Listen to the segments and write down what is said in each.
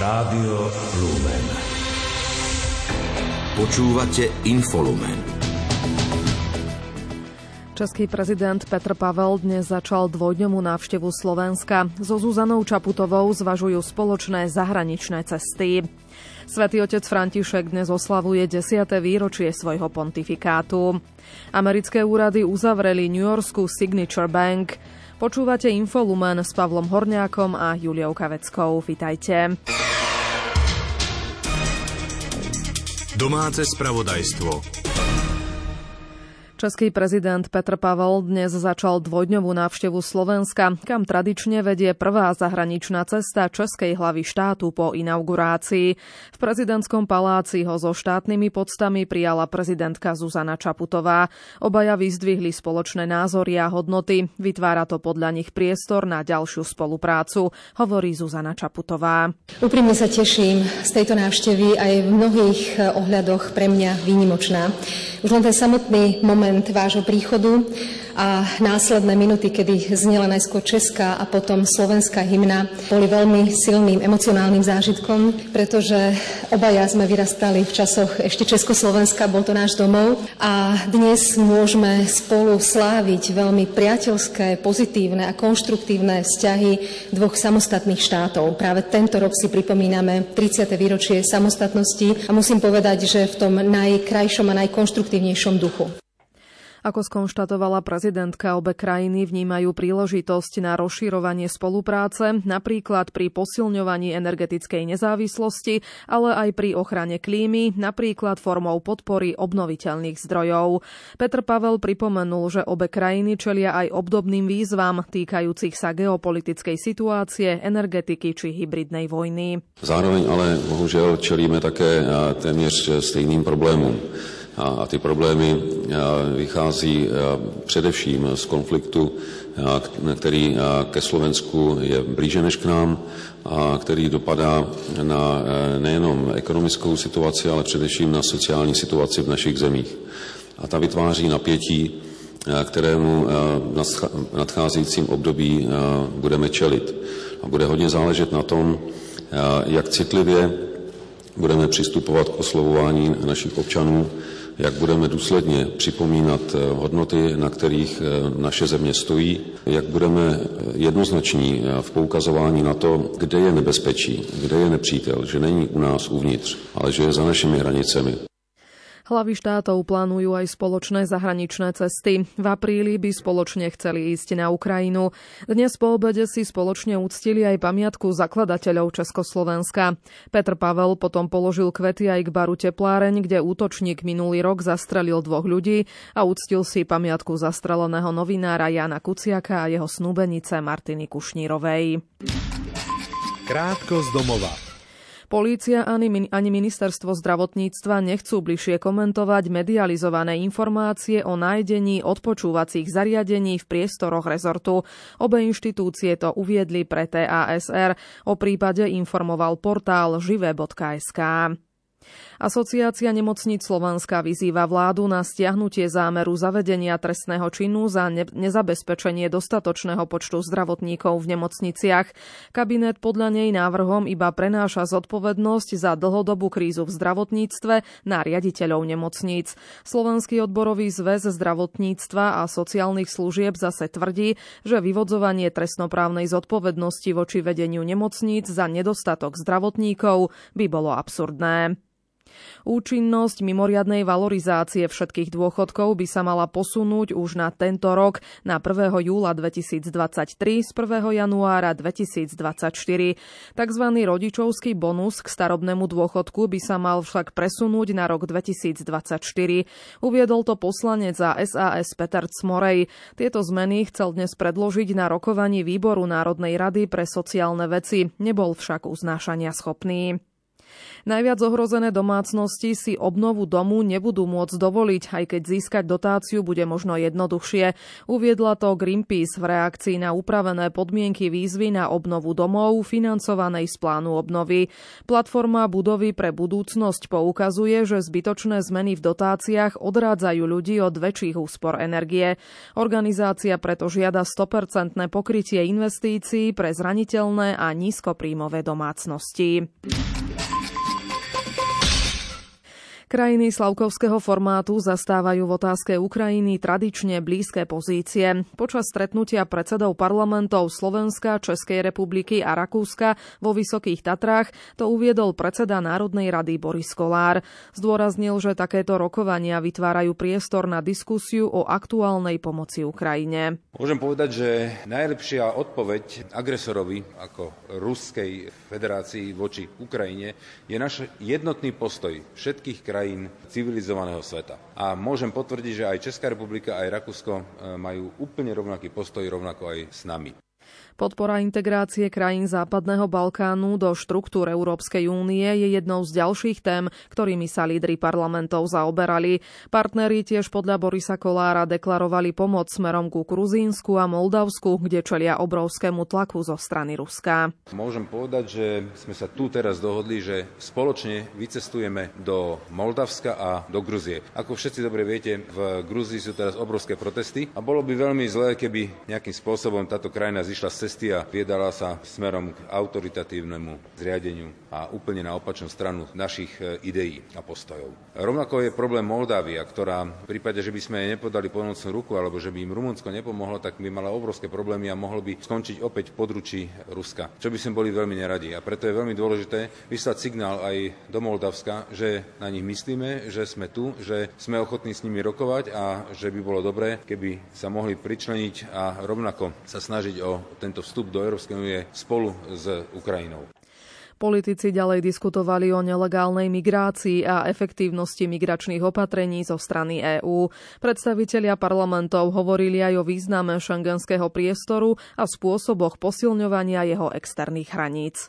Rádio Lumen. Počúvate Infolumen. Český prezident Petr Pavel dnes začal dvojdňovú návštevu Slovenska. So Zuzanou Čaputovou zvažujú spoločné zahraničné cesty. Svetý otec František dnes oslavuje 10. výročie svojho pontifikátu. Americké úrady uzavreli New Yorkskú Signature Bank. Počúvate Infolumen s Pavlom Horňákom a Juliou Kaveckou. Vitajte. Domáce spravodajstvo. Český prezident Petr Pavel dnes začal dvojdňovú návštevu Slovenska, kam tradične vedie prvá zahraničná cesta Českej hlavy štátu po inaugurácii. V prezidentskom paláci ho so štátnymi podstami prijala prezidentka Zuzana Čaputová. Obaja vyzdvihli spoločné názory a hodnoty. Vytvára to podľa nich priestor na ďalšiu spoluprácu, hovorí Zuzana Čaputová. Úprimne sa teším z tejto návštevy aj v mnohých ohľadoch pre mňa výnimočná. Už len ten samotný moment moment vášho príchodu a následné minuty, kedy znela najskôr česká a potom slovenská hymna, boli veľmi silným emocionálnym zážitkom, pretože obaja sme vyrastali v časoch ešte Československa, bol to náš domov a dnes môžeme spolu sláviť veľmi priateľské, pozitívne a konštruktívne vzťahy dvoch samostatných štátov. Práve tento rok si pripomíname 30. výročie samostatnosti a musím povedať, že v tom najkrajšom a najkonštruktívnejšom duchu. Ako skonštatovala prezidentka, obe krajiny vnímajú príležitosť na rozširovanie spolupráce, napríklad pri posilňovaní energetickej nezávislosti, ale aj pri ochrane klímy, napríklad formou podpory obnoviteľných zdrojov. Petr Pavel pripomenul, že obe krajiny čelia aj obdobným výzvam týkajúcich sa geopolitickej situácie, energetiky či hybridnej vojny. Zároveň ale bohužel čelíme také téměř stejným problémům. A ty problémy vychází především z konfliktu, který ke Slovensku je blíže než k nám a který dopadá na nejenom ekonomickou situaci, ale především na sociální situaci v našich zemích. A ta vytváří napětí, kterému v nadcházejícím období budeme čelit. A bude hodně záležet na tom, jak citlivě budeme přistupovat k oslovování našich občanů, jak budeme důsledně připomínat eh, hodnoty, na kterých eh, naše země stojí, jak budeme jednoznační eh, v poukazování na to, kde je nebezpečí, kde je nepřítel, že není u nás uvnitř, ale že je za našimi hranicemi. Hlavy štátov plánujú aj spoločné zahraničné cesty. V apríli by spoločne chceli ísť na Ukrajinu. Dnes po obede si spoločne uctili aj pamiatku zakladateľov Československa. Petr Pavel potom položil kvety aj k baru Tepláreň, kde útočník minulý rok zastrelil dvoch ľudí a uctil si pamiatku zastreleného novinára Jana Kuciaka a jeho snúbenice Martiny Kušnírovej. Krátko z domova. Polícia ani, ani ministerstvo zdravotníctva nechcú bližšie komentovať medializované informácie o nájdení odpočúvacích zariadení v priestoroch rezortu. Obe inštitúcie to uviedli pre TASR. O prípade informoval portál žive.sk. Asociácia nemocníc Slovenska vyzýva vládu na stiahnutie zámeru zavedenia trestného činu za ne- nezabezpečenie dostatočného počtu zdravotníkov v nemocniciach. Kabinet podľa nej návrhom iba prenáša zodpovednosť za dlhodobú krízu v zdravotníctve na riaditeľov nemocníc. Slovenský odborový zväz zdravotníctva a sociálnych služieb zase tvrdí, že vyvodzovanie trestnoprávnej zodpovednosti voči vedeniu nemocníc za nedostatok zdravotníkov by bolo absurdné. Účinnosť mimoriadnej valorizácie všetkých dôchodkov by sa mala posunúť už na tento rok, na 1. júla 2023 z 1. januára 2024. Takzvaný rodičovský bonus k starobnému dôchodku by sa mal však presunúť na rok 2024. Uviedol to poslanec za SAS Peter Cmorej. Tieto zmeny chcel dnes predložiť na rokovaní Výboru Národnej rady pre sociálne veci. Nebol však uznášania schopný. Najviac ohrozené domácnosti si obnovu domu nebudú môcť dovoliť, aj keď získať dotáciu bude možno jednoduchšie. Uviedla to Greenpeace v reakcii na upravené podmienky výzvy na obnovu domov financovanej z plánu obnovy. Platforma Budovy pre budúcnosť poukazuje, že zbytočné zmeny v dotáciách odrádzajú ľudí od väčších úspor energie. Organizácia preto žiada 100% pokrytie investícií pre zraniteľné a nízkopríjmové domácnosti. Krajiny slavkovského formátu zastávajú v otázke Ukrajiny tradične blízke pozície. Počas stretnutia predsedov parlamentov Slovenska, Českej republiky a Rakúska vo Vysokých Tatrách to uviedol predseda Národnej rady Boris Kolár. Zdôraznil, že takéto rokovania vytvárajú priestor na diskusiu o aktuálnej pomoci Ukrajine. Môžem povedať, že najlepšia odpoveď agresorovi ako Ruskej federácii voči Ukrajine je náš jednotný postoj všetkých krajín krajín civilizovaného sveta. A môžem potvrdiť, že aj Česká republika, aj Rakúsko e, majú úplne rovnaký postoj, rovnako aj s nami. Podpora integrácie krajín Západného Balkánu do štruktúr Európskej únie je jednou z ďalších tém, ktorými sa lídry parlamentov zaoberali. Partneri tiež podľa Borisa Kolára deklarovali pomoc smerom ku Gruzínsku a Moldavsku, kde čelia obrovskému tlaku zo strany Ruska. Môžem povedať, že sme sa tu teraz dohodli, že spoločne vycestujeme do Moldavska a do Gruzie. Ako všetci dobre viete, v Gruzii sú teraz obrovské protesty a bolo by veľmi zlé, keby nejakým spôsobom táto krajina zišla z cesty a viedala sa smerom k autoritatívnemu zriadeniu a úplne na opačnú stranu našich e, ideí a postojov. Rovnako je problém Moldávia, ktorá v prípade, že by sme jej nepodali pomocnú ruku alebo že by im Rumunsko nepomohlo, tak by mala obrovské problémy a mohlo by skončiť opäť v područí Ruska, čo by sme boli veľmi neradi. A preto je veľmi dôležité vyslať signál aj do Moldavska, že na nich myslíme, že sme tu, že sme ochotní s nimi rokovať a že by bolo dobré, keby sa mohli pričleniť a rovnako sa snažiť o tento tento vstup do Európskej únie spolu s Ukrajinou. Politici ďalej diskutovali o nelegálnej migrácii a efektívnosti migračných opatrení zo strany EÚ. Predstavitelia parlamentov hovorili aj o význame šengenského priestoru a spôsoboch posilňovania jeho externých hraníc.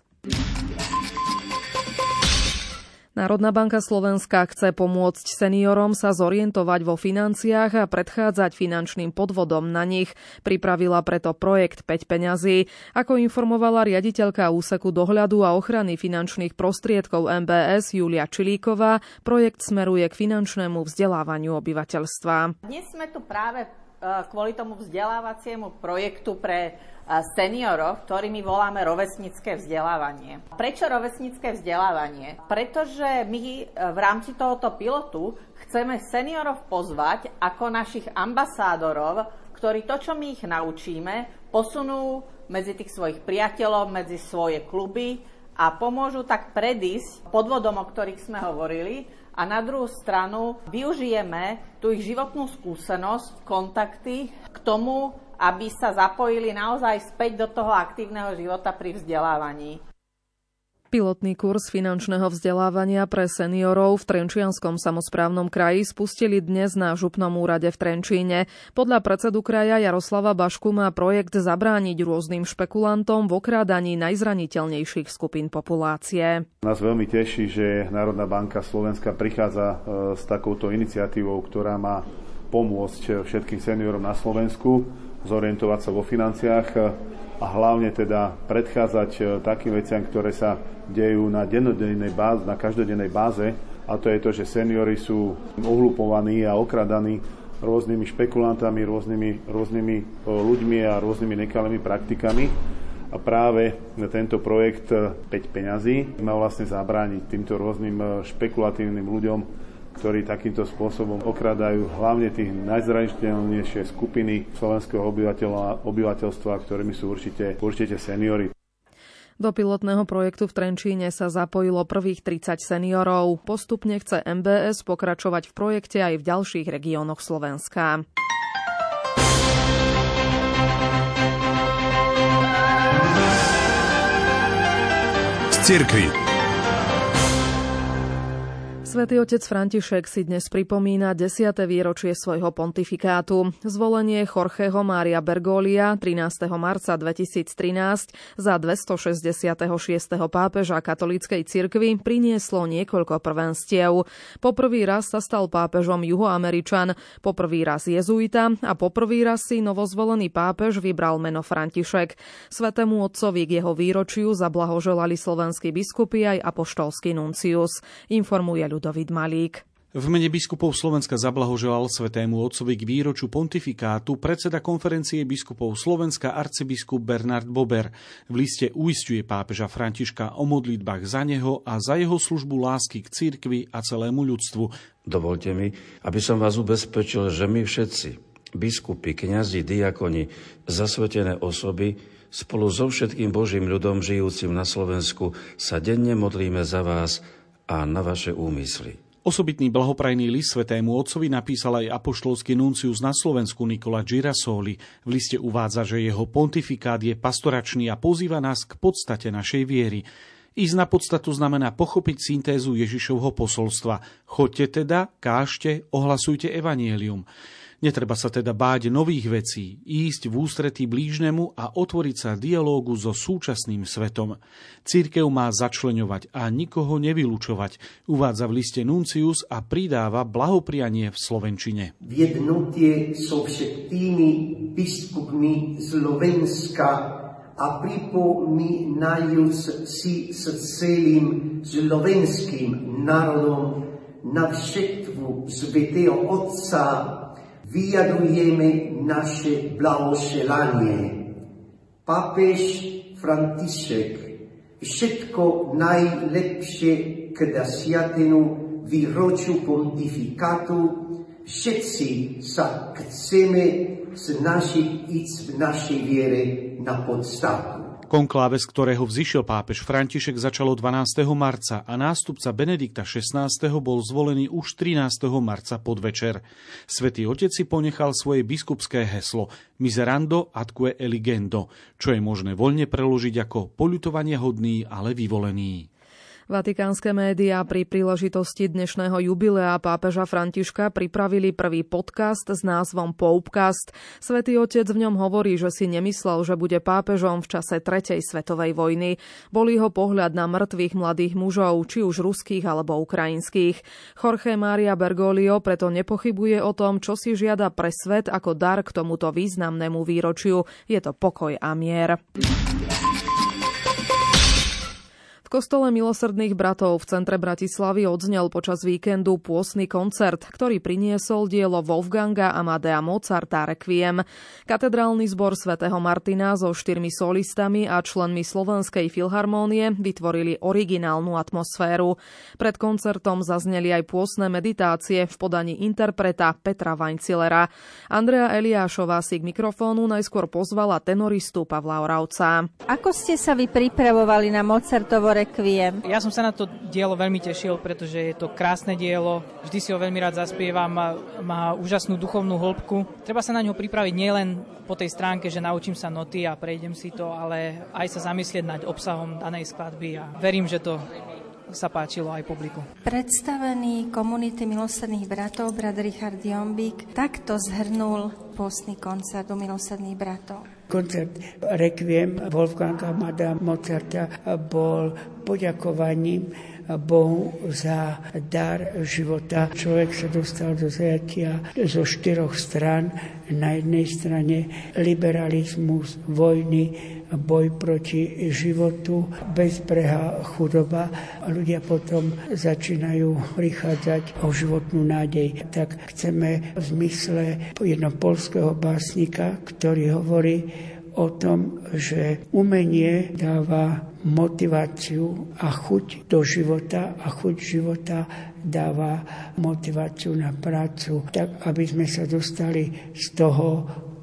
Národná banka Slovenska chce pomôcť seniorom sa zorientovať vo financiách a predchádzať finančným podvodom na nich. Pripravila preto projekt 5 peňazí. Ako informovala riaditeľka úseku dohľadu a ochrany finančných prostriedkov MBS Julia Čilíková, projekt smeruje k finančnému vzdelávaniu obyvateľstva. Dnes sme tu práve e, kvôli tomu vzdelávaciemu projektu pre seniorov, ktorými voláme rovesnické vzdelávanie. Prečo rovesnické vzdelávanie? Pretože my e, v rámci tohoto pilotu chceme seniorov pozvať ako našich ambasádorov, ktorí to, čo my ich naučíme, posunú medzi tých svojich priateľov, medzi svoje kluby a pomôžu tak predísť podvodom, o ktorých sme hovorili, a na druhú stranu využijeme tú ich životnú skúsenosť, kontakty k tomu, aby sa zapojili naozaj späť do toho aktívneho života pri vzdelávaní. Pilotný kurz finančného vzdelávania pre seniorov v Trenčianskom samozprávnom kraji spustili dnes na župnom úrade v Trenčíne. Podľa predsedu kraja Jaroslava Bašku má projekt zabrániť rôznym špekulantom v okrádaní najzraniteľnejších skupín populácie. Nás veľmi teší, že Národná banka Slovenska prichádza e, s takouto iniciatívou, ktorá má pomôcť všetkým seniorom na Slovensku zorientovať sa vo financiách a hlavne teda predchádzať e, takým veciam, ktoré sa dejú na báze, na každodennej báze a to je to, že seniory sú ohlupovaní a okradaní rôznymi špekulantami, rôznymi, rôznymi e, ľuďmi a rôznymi nekalými praktikami. A práve tento projekt 5 e, peňazí má vlastne zabrániť týmto rôznym špekulatívnym ľuďom ktorí takýmto spôsobom okradajú hlavne tých najzraniteľnejšie skupiny slovenského obyvateľstva, ktorými sú určite, určite seniory. Do pilotného projektu v Trenčíne sa zapojilo prvých 30 seniorov. Postupne chce MBS pokračovať v projekte aj v ďalších regiónoch Slovenska. Z cirkvi. Svetý otec František si dnes pripomína 10. výročie svojho pontifikátu. Zvolenie Jorgeho Mária Bergolia 13. marca 2013 za 266. pápeža katolíckej cirkvi prinieslo niekoľko prvenstiev. Poprvý raz sa stal pápežom juhoameričan, poprvý raz jezuita a poprvý raz si novozvolený pápež vybral meno František. Svetému otcovi k jeho výročiu zablahoželali slovenskí biskupy aj apoštolský nuncius. Informuje Ľudovít Malík. V mene biskupov Slovenska zablahoželal svetému otcovi k výroču pontifikátu predseda konferencie biskupov Slovenska arcibiskup Bernard Bober. V liste uistuje pápeža Františka o modlitbách za neho a za jeho službu lásky k cirkvi a celému ľudstvu. Dovolte mi, aby som vás ubezpečil, že my všetci, biskupy, kňazi, diakoni, zasvetené osoby, spolu so všetkým Božím ľudom žijúcim na Slovensku sa denne modlíme za vás a na vaše úmysly. Osobitný blahoprajný list svetému otcovi napísal aj apoštolský nuncius na Slovensku Nikola Girasoli. V liste uvádza, že jeho pontifikát je pastoračný a pozýva nás k podstate našej viery. Ísť na podstatu znamená pochopiť syntézu Ježišovho posolstva. Choďte teda, kážte, ohlasujte evanielium. Netreba sa teda báť nových vecí, ísť v ústretí blížnemu a otvoriť sa dialógu so súčasným svetom. Církev má začleňovať a nikoho nevylučovať, uvádza v liste Nuncius a pridáva blahoprianie v Slovenčine. Viednutie so všetkými biskupmi Slovenska a pripomínajúc si s celým slovenským národom na všetku Svetého Otca vyjadrujeme naše blahoželanie. Pápež František všetko najlepšie k desiatenu výročiu pontifikátu všetci sa chceme snažiť ísť v našej viere na podstatu. Konkláve, z ktorého vzýšiel pápež František, začalo 12. marca a nástupca Benedikta XVI. bol zvolený už 13. marca podvečer. Svetý otec si ponechal svoje biskupské heslo Miserando atque eligendo, čo je možné voľne preložiť ako poľutovanie hodný, ale vyvolený. Vatikánske médiá pri príležitosti dnešného jubilea pápeža Františka pripravili prvý podcast s názvom Poupcast. Svetý otec v ňom hovorí, že si nemyslel, že bude pápežom v čase Tretej svetovej vojny. Bol jeho pohľad na mŕtvych mladých mužov, či už ruských alebo ukrajinských. Jorge Maria Bergoglio preto nepochybuje o tom, čo si žiada pre svet ako dar k tomuto významnému výročiu. Je to pokoj a mier kostole milosrdných bratov v centre Bratislavy odznel počas víkendu pôsny koncert, ktorý priniesol dielo Wolfganga Amadea Mozarta Requiem. Katedrálny zbor svätého Martina so štyrmi solistami a členmi Slovenskej filharmónie vytvorili originálnu atmosféru. Pred koncertom zazneli aj pôsne meditácie v podaní interpreta Petra Vajncilera. Andrea Eliášová si k mikrofónu najskôr pozvala tenoristu Pavla Oravca. Ako ste sa vy pripravovali na Mozartovo Requiem. Ja som sa na to dielo veľmi tešil, pretože je to krásne dielo. Vždy si ho veľmi rád zaspievam, má, má úžasnú duchovnú hĺbku. Treba sa na ňo pripraviť nielen po tej stránke, že naučím sa noty a prejdem si to, ale aj sa zamyslieť nad obsahom danej skladby a verím, že to sa páčilo aj publiku. Predstavený komunity milosrdných bratov, brat Richard Jombik, takto zhrnul postný koncert u milosrdných bratov. Koncert Requiem Wolfganga Mada Mozarta bol poďakovaním Bohu za dar života. Človek sa dostal do zajatia zo štyroch stran. Na jednej strane liberalizmus, vojny, boj proti životu, bezbreha chudoba. Ľudia potom začínajú prichádzať o životnú nádej. Tak chceme v zmysle jedno polského básnika, ktorý hovorí, o tom, že umenie dáva motiváciu a chuť do života a chuť života dáva motiváciu na prácu, tak aby sme sa dostali z toho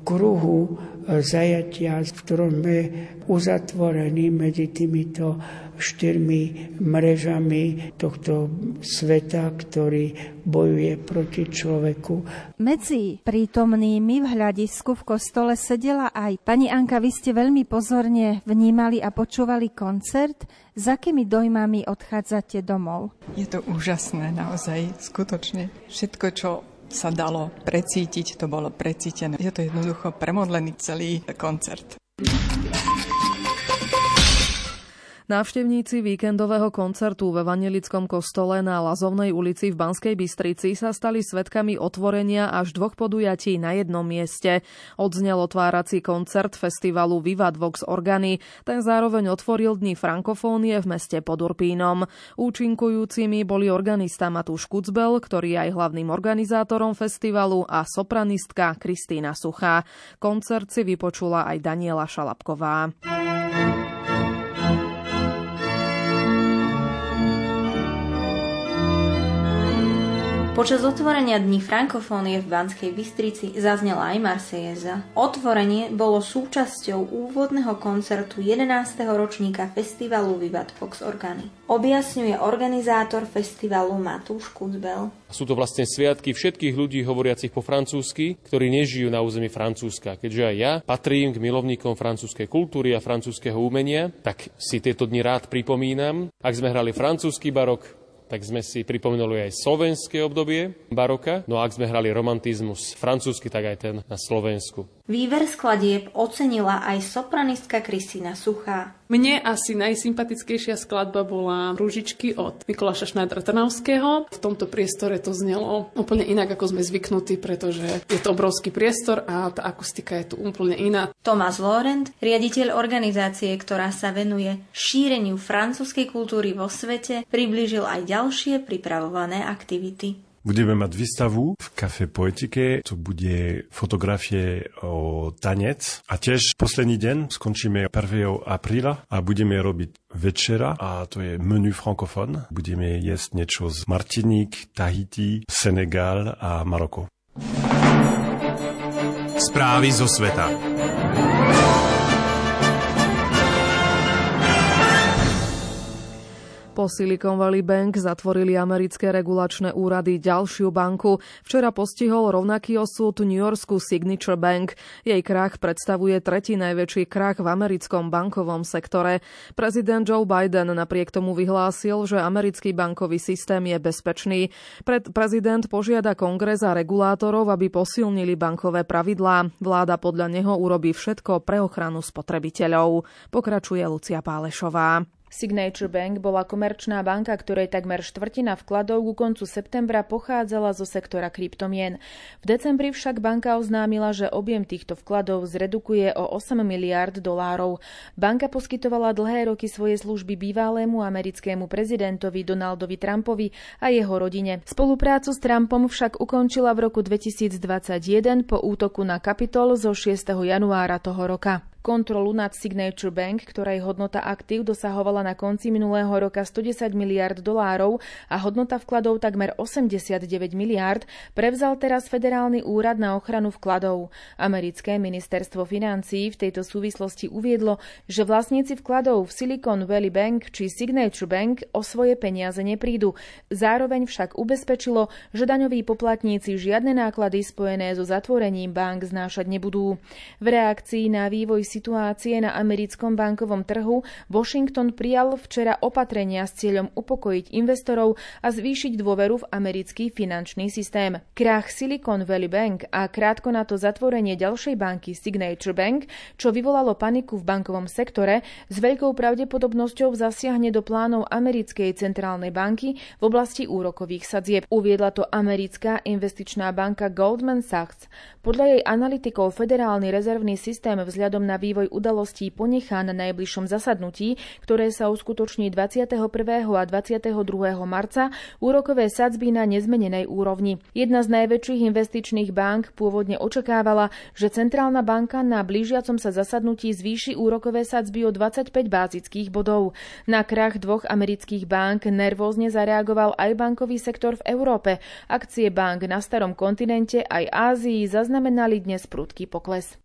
kruhu zajatia, v ktorom sme uzatvorení medzi týmito štyrmi mrežami tohto sveta, ktorý bojuje proti človeku. Medzi prítomnými v hľadisku v kostole sedela aj pani Anka. Vy ste veľmi pozorne vnímali a počúvali koncert. Za akými dojmami odchádzate domov? Je to úžasné, naozaj, skutočne. Všetko, čo sa dalo precítiť, to bolo precítené. Je to jednoducho premodlený celý koncert. Návštevníci víkendového koncertu ve Vanelickom kostole na Lazovnej ulici v Banskej Bystrici sa stali svetkami otvorenia až dvoch podujatí na jednom mieste. Odznel otvárací koncert festivalu Vivat Vox Organy. Ten zároveň otvoril dni frankofónie v meste pod Urpínom. Účinkujúcimi boli organista Matúš Kucbel, ktorý je aj hlavným organizátorom festivalu a sopranistka Kristýna Suchá. Koncert si vypočula aj Daniela Šalapková. Počas otvorenia Dní frankofónie v Banskej Bystrici zaznela aj Marsejeza. Otvorenie bolo súčasťou úvodného koncertu 11. ročníka festivalu Vivat Fox Organy. Objasňuje organizátor festivalu Matúš Kucbel. Sú to vlastne sviatky všetkých ľudí hovoriacich po francúzsky, ktorí nežijú na území Francúzska. Keďže aj ja patrím k milovníkom francúzskej kultúry a francúzského umenia, tak si tieto dni rád pripomínam. Ak sme hrali francúzsky barok, tak sme si pripomenuli aj slovenské obdobie baroka. No a ak sme hrali romantizmus francúzsky, tak aj ten na Slovensku. Výver skladieb ocenila aj sopranistka Kristýna Suchá. Mne asi najsympatickejšia skladba bola Rúžičky od Mikuláša Šnajdra Trnavského. V tomto priestore to znelo úplne inak, ako sme zvyknutí, pretože je to obrovský priestor a tá akustika je tu úplne iná. Tomás Laurent, riaditeľ organizácie, ktorá sa venuje šíreniu francúzskej kultúry vo svete, priblížil aj ďalšie pripravované aktivity. Budeme mať výstavu v Kafe Poetike, to bude fotografie o tanec. A tiež posledný deň skončíme 1. apríla a budeme robiť večera a to je menu frankofón. Budeme jesť niečo z Martiník, Tahiti, Senegal a Maroko. Správy zo sveta. Po Silicon Valley Bank zatvorili americké regulačné úrady ďalšiu banku. Včera postihol rovnaký osud New Yorkskú Signature Bank. Jej krach predstavuje tretí najväčší krach v americkom bankovom sektore. Prezident Joe Biden napriek tomu vyhlásil, že americký bankový systém je bezpečný. Pred prezident požiada kongres a regulátorov, aby posilnili bankové pravidlá. Vláda podľa neho urobí všetko pre ochranu spotrebiteľov. Pokračuje Lucia Pálešová. Signature Bank bola komerčná banka, ktorej takmer štvrtina vkladov ku koncu septembra pochádzala zo sektora kryptomien. V decembri však banka oznámila, že objem týchto vkladov zredukuje o 8 miliárd dolárov. Banka poskytovala dlhé roky svoje služby bývalému americkému prezidentovi Donaldovi Trumpovi a jeho rodine. Spoluprácu s Trumpom však ukončila v roku 2021 po útoku na Kapitol zo 6. januára toho roka kontrolu nad Signature Bank, ktorej hodnota aktív dosahovala na konci minulého roka 110 miliard dolárov a hodnota vkladov takmer 89 miliard, prevzal teraz Federálny úrad na ochranu vkladov. Americké ministerstvo financií v tejto súvislosti uviedlo, že vlastníci vkladov v Silicon Valley Bank či Signature Bank o svoje peniaze neprídu. Zároveň však ubezpečilo, že daňoví poplatníci žiadne náklady spojené so zatvorením bank znášať nebudú. V reakcii na vývoj situácie na americkom bankovom trhu Washington prijal včera opatrenia s cieľom upokojiť investorov a zvýšiť dôveru v americký finančný systém. Krach Silicon Valley Bank a krátko na to zatvorenie ďalšej banky Signature Bank, čo vyvolalo paniku v bankovom sektore, s veľkou pravdepodobnosťou zasiahne do plánov americkej centrálnej banky v oblasti úrokových sadzieb. Uviedla to americká investičná banka Goldman Sachs. Podľa jej analytikov federálny rezervný systém vzhľadom na vývoj udalostí ponechá na najbližšom zasadnutí, ktoré sa uskutoční 21. a 22. marca, úrokové sadzby na nezmenenej úrovni. Jedna z najväčších investičných bank pôvodne očakávala, že Centrálna banka na blížiacom sa zasadnutí zvýši úrokové sadzby o 25 bázických bodov. Na krach dvoch amerických bank nervózne zareagoval aj bankový sektor v Európe. Akcie bank na starom kontinente aj Ázii zaznamenali dnes prudký pokles.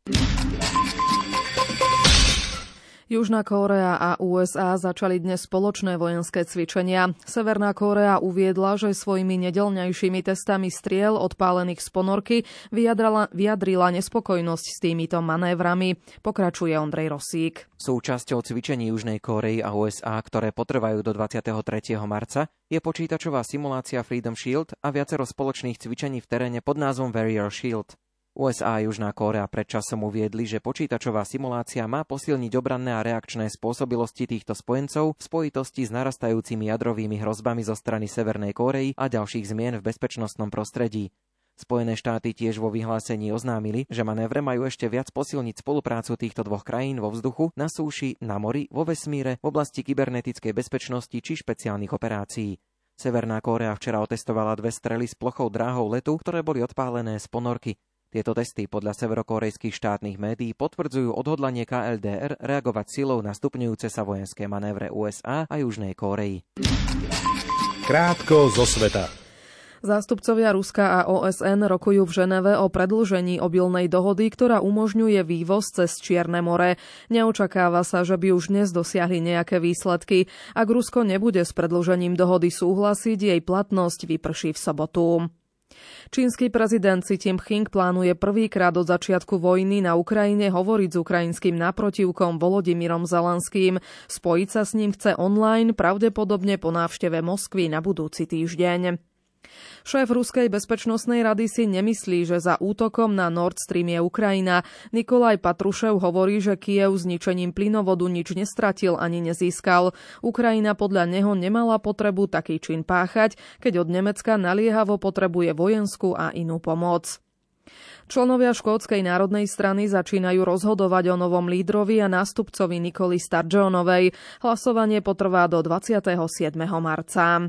Južná Kórea a USA začali dnes spoločné vojenské cvičenia. Severná Kórea uviedla, že svojimi nedelňajšími testami striel odpálených z ponorky vyjadrala, vyjadrila nespokojnosť s týmito manévrami. Pokračuje Ondrej Rosík. Súčasťou cvičení Južnej Kórei a USA, ktoré potrvajú do 23. marca, je počítačová simulácia Freedom Shield a viacero spoločných cvičení v teréne pod názvom Warrior Shield. USA a Južná Kórea predčasom uviedli, že počítačová simulácia má posilniť obranné a reakčné spôsobilosti týchto spojencov v spojitosti s narastajúcimi jadrovými hrozbami zo strany Severnej Kórei a ďalších zmien v bezpečnostnom prostredí. Spojené štáty tiež vo vyhlásení oznámili, že manévre majú ešte viac posilniť spoluprácu týchto dvoch krajín vo vzduchu, na súši, na mori, vo vesmíre, v oblasti kybernetickej bezpečnosti či špeciálnych operácií. Severná Kórea včera otestovala dve strely s plochou dráhou letu, ktoré boli odpálené z ponorky. Tieto testy podľa severokorejských štátnych médií potvrdzujú odhodlanie KLDR reagovať silou na stupňujúce sa vojenské manévre USA a Južnej Kórei. Krátko zo sveta. Zástupcovia Ruska a OSN rokujú v Ženeve o predlžení obilnej dohody, ktorá umožňuje vývoz cez Čierne more. Neočakáva sa, že by už dnes dosiahli nejaké výsledky. Ak Rusko nebude s predlžením dohody súhlasiť, jej platnosť vyprší v sobotu. Čínsky prezident Xi Jinping plánuje prvýkrát od začiatku vojny na Ukrajine hovoriť s ukrajinským naprotivkom Volodymyrom Zelenským. Spojiť sa s ním chce online, pravdepodobne po návšteve Moskvy na budúci týždeň. Šéf Ruskej bezpečnostnej rady si nemyslí, že za útokom na Nord Stream je Ukrajina. Nikolaj Patrušev hovorí, že Kiev zničením plynovodu nič nestratil ani nezískal. Ukrajina podľa neho nemala potrebu taký čin páchať, keď od Nemecka naliehavo potrebuje vojenskú a inú pomoc. Členovia Škótskej národnej strany začínajú rozhodovať o novom lídrovi a nástupcovi Nikoli Sturgeonovej. Hlasovanie potrvá do 27. marca.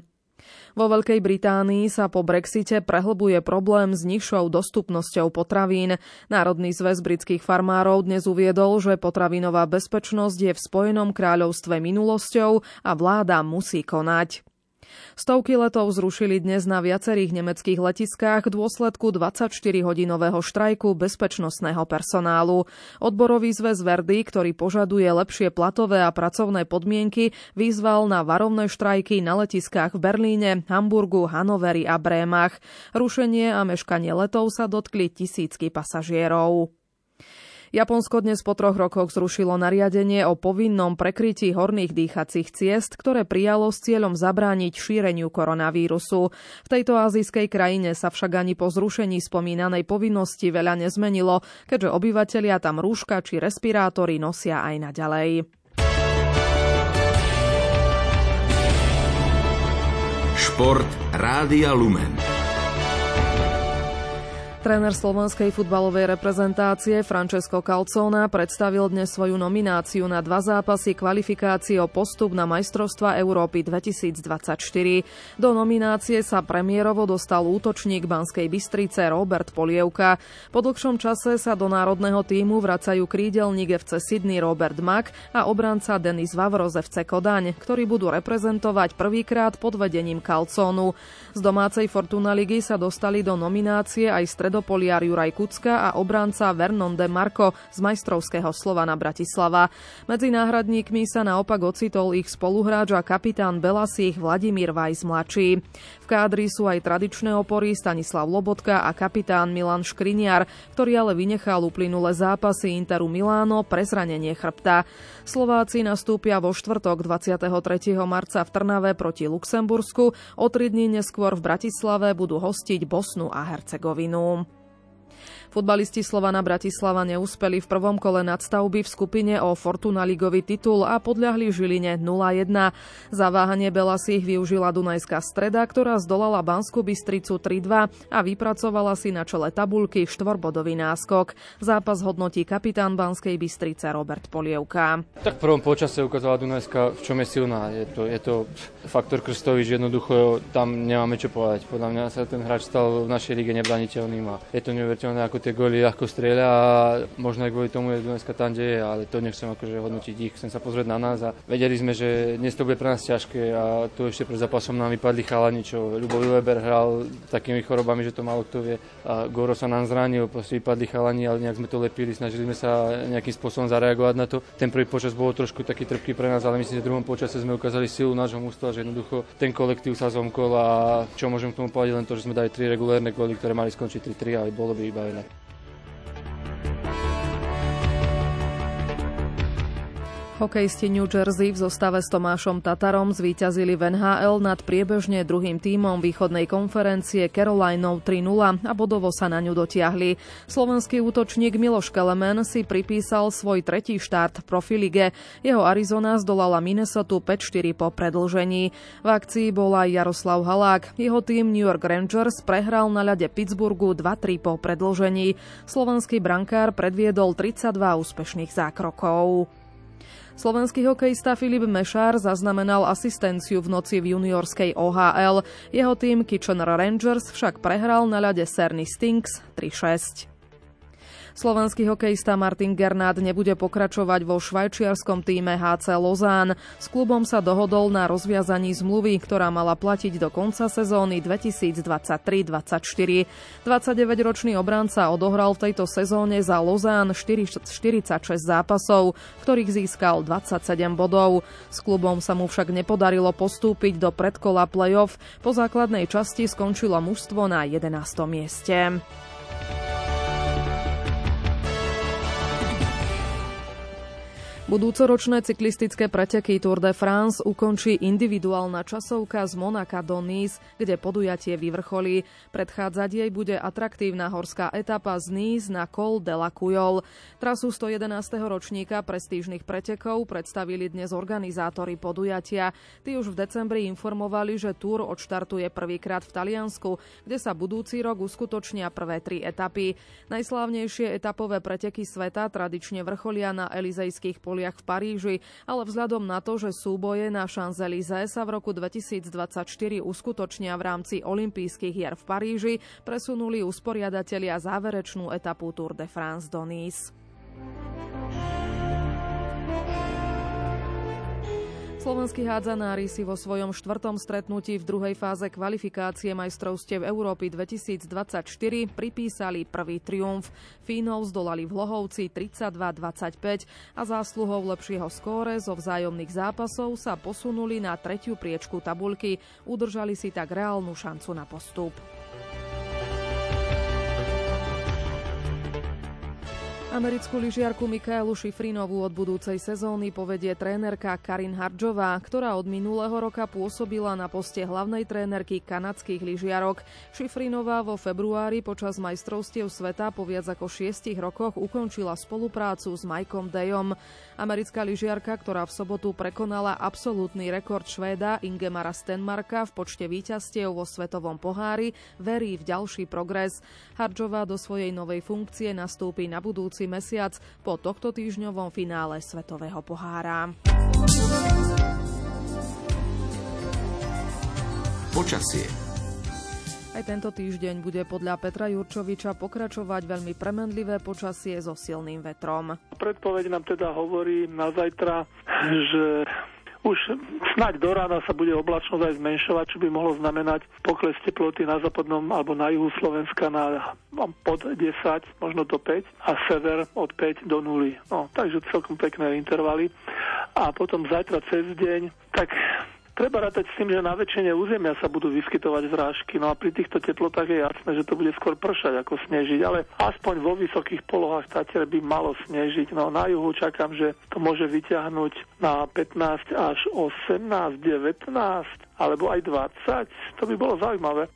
Vo Veľkej Británii sa po Brexite prehlbuje problém s nižšou dostupnosťou potravín. Národný zväz britských farmárov dnes uviedol, že potravinová bezpečnosť je v Spojenom kráľovstve minulosťou a vláda musí konať. Stovky letov zrušili dnes na viacerých nemeckých letiskách v dôsledku 24-hodinového štrajku bezpečnostného personálu. Odborový zväz Verdy, ktorý požaduje lepšie platové a pracovné podmienky, vyzval na varovné štrajky na letiskách v Berlíne, Hamburgu, Hanoveri a Brémach. Rušenie a meškanie letov sa dotkli tisícky pasažierov. Japonsko dnes po troch rokoch zrušilo nariadenie o povinnom prekrytí horných dýchacích ciest, ktoré prijalo s cieľom zabrániť šíreniu koronavírusu. V tejto azijskej krajine sa však ani po zrušení spomínanej povinnosti veľa nezmenilo, keďže obyvatelia tam rúška či respirátory nosia aj naďalej. Šport Rádia Lumen. Tréner slovenskej futbalovej reprezentácie Francesco Calzona predstavil dnes svoju nomináciu na dva zápasy kvalifikácie o postup na majstrovstva Európy 2024. Do nominácie sa premiérovo dostal útočník Banskej Bystrice Robert Polievka. Po dlhšom čase sa do národného týmu vracajú krídelník FC Sydney Robert Mack a obranca Denis Vavro z FC Kodaň, ktorí budú reprezentovať prvýkrát pod vedením Calconu. Z domácej Fortuna ligy sa dostali do nominácie aj stred stredopoliar Juraj Kucka a obranca Vernon de Marco z majstrovského Slovana Bratislava. Medzi náhradníkmi sa naopak ocitol ich spoluhráč a kapitán Belasích Vladimír Vajs mladší. V kádri sú aj tradičné opory Stanislav Lobotka a kapitán Milan Škriniar, ktorý ale vynechal uplynulé zápasy Interu Miláno pre zranenie chrbta. Slováci nastúpia vo štvrtok 23. marca v Trnave proti Luxembursku. O tri dní neskôr v Bratislave budú hostiť Bosnu a Hercegovinu. Futbalisti Slovana Bratislava neúspeli v prvom kole nadstavby v skupine o Fortuna ligový titul a podľahli Žiline 0-1. Zaváhanie Bela si ich využila Dunajská streda, ktorá zdolala Banskú Bystricu 3-2 a vypracovala si na čele tabulky štvorbodový náskok. Zápas hodnotí kapitán Banskej Bystrice Robert Polievka. Tak v prvom počase ukázala Dunajská, v čom je silná. Je to, je to faktor že jednoducho tam nemáme čo povedať. Podľa mňa sa ten hráč stal v našej lige nebraniteľným a je to neuveriteľné, ako tie góly ľahko strieľa a možno aj kvôli tomu je dneska tam deje, ale to nechcem akože hodnotiť ich, chcem sa pozrieť na nás a vedeli sme, že dnes to bude pre nás ťažké a tu ešte pred zápasom nám vypadli chalani, čo Ľubo Weber hral takými chorobami, že to málo kto vie a Goro sa nám zranil, proste vypadli chalani, ale nejak sme to lepili, snažili sme sa nejakým spôsobom zareagovať na to. Ten prvý počas bol trošku taký trpký pre nás, ale myslím, že v druhom počase sme ukázali silu nášho mústva, že jednoducho ten kolektív sa zomkol a čo môžem k tomu povedať len to, že sme dali tri regulérne góly, ktoré mali skončiť 3-3, ale bolo by iba inak. Hokejisti New Jersey v zostave s Tomášom Tatarom zvíťazili v NHL nad priebežne druhým tímom východnej konferencie Carolinou 3-0 a bodovo sa na ňu dotiahli. Slovenský útočník Miloš Kelemen si pripísal svoj tretí štart v profilige. Jeho Arizona zdolala Minnesota 5-4 po predlžení. V akcii bol aj Jaroslav Halák. Jeho tým New York Rangers prehral na ľade Pittsburghu 2-3 po predlžení. Slovenský brankár predviedol 32 úspešných zákrokov. Slovenský hokejista Filip Mešár zaznamenal asistenciu v noci v juniorskej OHL. Jeho tým Kitchener Rangers však prehral na ľade Cerny Stinks 3-6. Slovenský hokejista Martin Gernát nebude pokračovať vo švajčiarskom týme HC Lozán. S klubom sa dohodol na rozviazaní zmluvy, ktorá mala platiť do konca sezóny 2023-2024. 29-ročný obránca odohral v tejto sezóne za Lozán 46 zápasov, ktorých získal 27 bodov. S klubom sa mu však nepodarilo postúpiť do predkola play-off. Po základnej časti skončilo mužstvo na 11. mieste. Budúcoročné cyklistické preteky Tour de France ukončí individuálna časovka z Monaka do Nice, kde podujatie vyvrcholí. Predchádzať jej bude atraktívna horská etapa z Nice na Col de la Cuyol. Trasu 111. ročníka prestížnych pretekov predstavili dnes organizátori podujatia. Tí už v decembri informovali, že Tour odštartuje prvýkrát v Taliansku, kde sa budúci rok uskutočnia prvé tri etapy. Najslávnejšie etapové preteky sveta tradične vrcholia na Elizejských poliach v Paríži, ale vzhľadom na to, že súboje na Champs-Élysées sa v roku 2024 uskutočnia v rámci olympijských hier v Paríži, presunuli usporiadatelia záverečnú etapu Tour de France do Nice. Slovenskí hádzanári si vo svojom štvrtom stretnutí v druhej fáze kvalifikácie majstrovstiev Európy 2024 pripísali prvý triumf. Fínov zdolali v Lohovci 32-25 a zásluhou lepšieho skóre zo vzájomných zápasov sa posunuli na tretiu priečku tabuľky. Udržali si tak reálnu šancu na postup. Americkú lyžiarku Mikaelu Šifrinovú od budúcej sezóny povedie trénerka Karin Hardžová, ktorá od minulého roka pôsobila na poste hlavnej trénerky kanadských lyžiarok. Šifrinová vo februári počas majstrovstiev sveta po viac ako šiestich rokoch ukončila spoluprácu s Mikeom Dejom. Americká lyžiarka, ktorá v sobotu prekonala absolútny rekord Švéda Ingemara Stenmarka v počte víťazstiev vo svetovom pohári, verí v ďalší progres. Hardžová do svojej novej funkcie nastúpi na budúci mesiac po tohto týždňovom finále svetového pohára. Počasie aj tento týždeň bude podľa Petra Jurčoviča pokračovať veľmi premenlivé počasie so silným vetrom. Predpoveď nám teda hovorí na zajtra, že už snáď do rána sa bude oblačnosť aj zmenšovať, čo by mohlo znamenať pokles teploty na západnom alebo na juhu Slovenska na pod 10, možno do 5 a sever od 5 do 0. No, takže celkom pekné intervaly. A potom zajtra cez deň, tak Treba rátať s tým, že na väčšine územia sa budú vyskytovať zrážky, no a pri týchto teplotách je jasné, že to bude skôr pršať ako snežiť, ale aspoň vo vysokých polohách Tatier by malo snežiť. No na juhu čakám, že to môže vyťahnuť na 15 až 18, 19 alebo aj 20. To by bolo zaujímavé.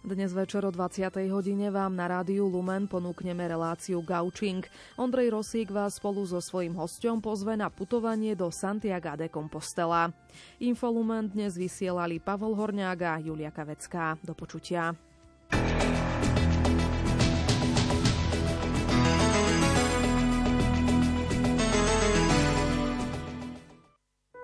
Dnes večer o 20. hodine vám na rádiu Lumen ponúkneme reláciu Gaučing. Ondrej Rosík vás spolu so svojím hostom pozve na putovanie do Santiago de Compostela. Infolumen dnes vysielali Pavol Horňák a Julia Kavecká. Do počutia.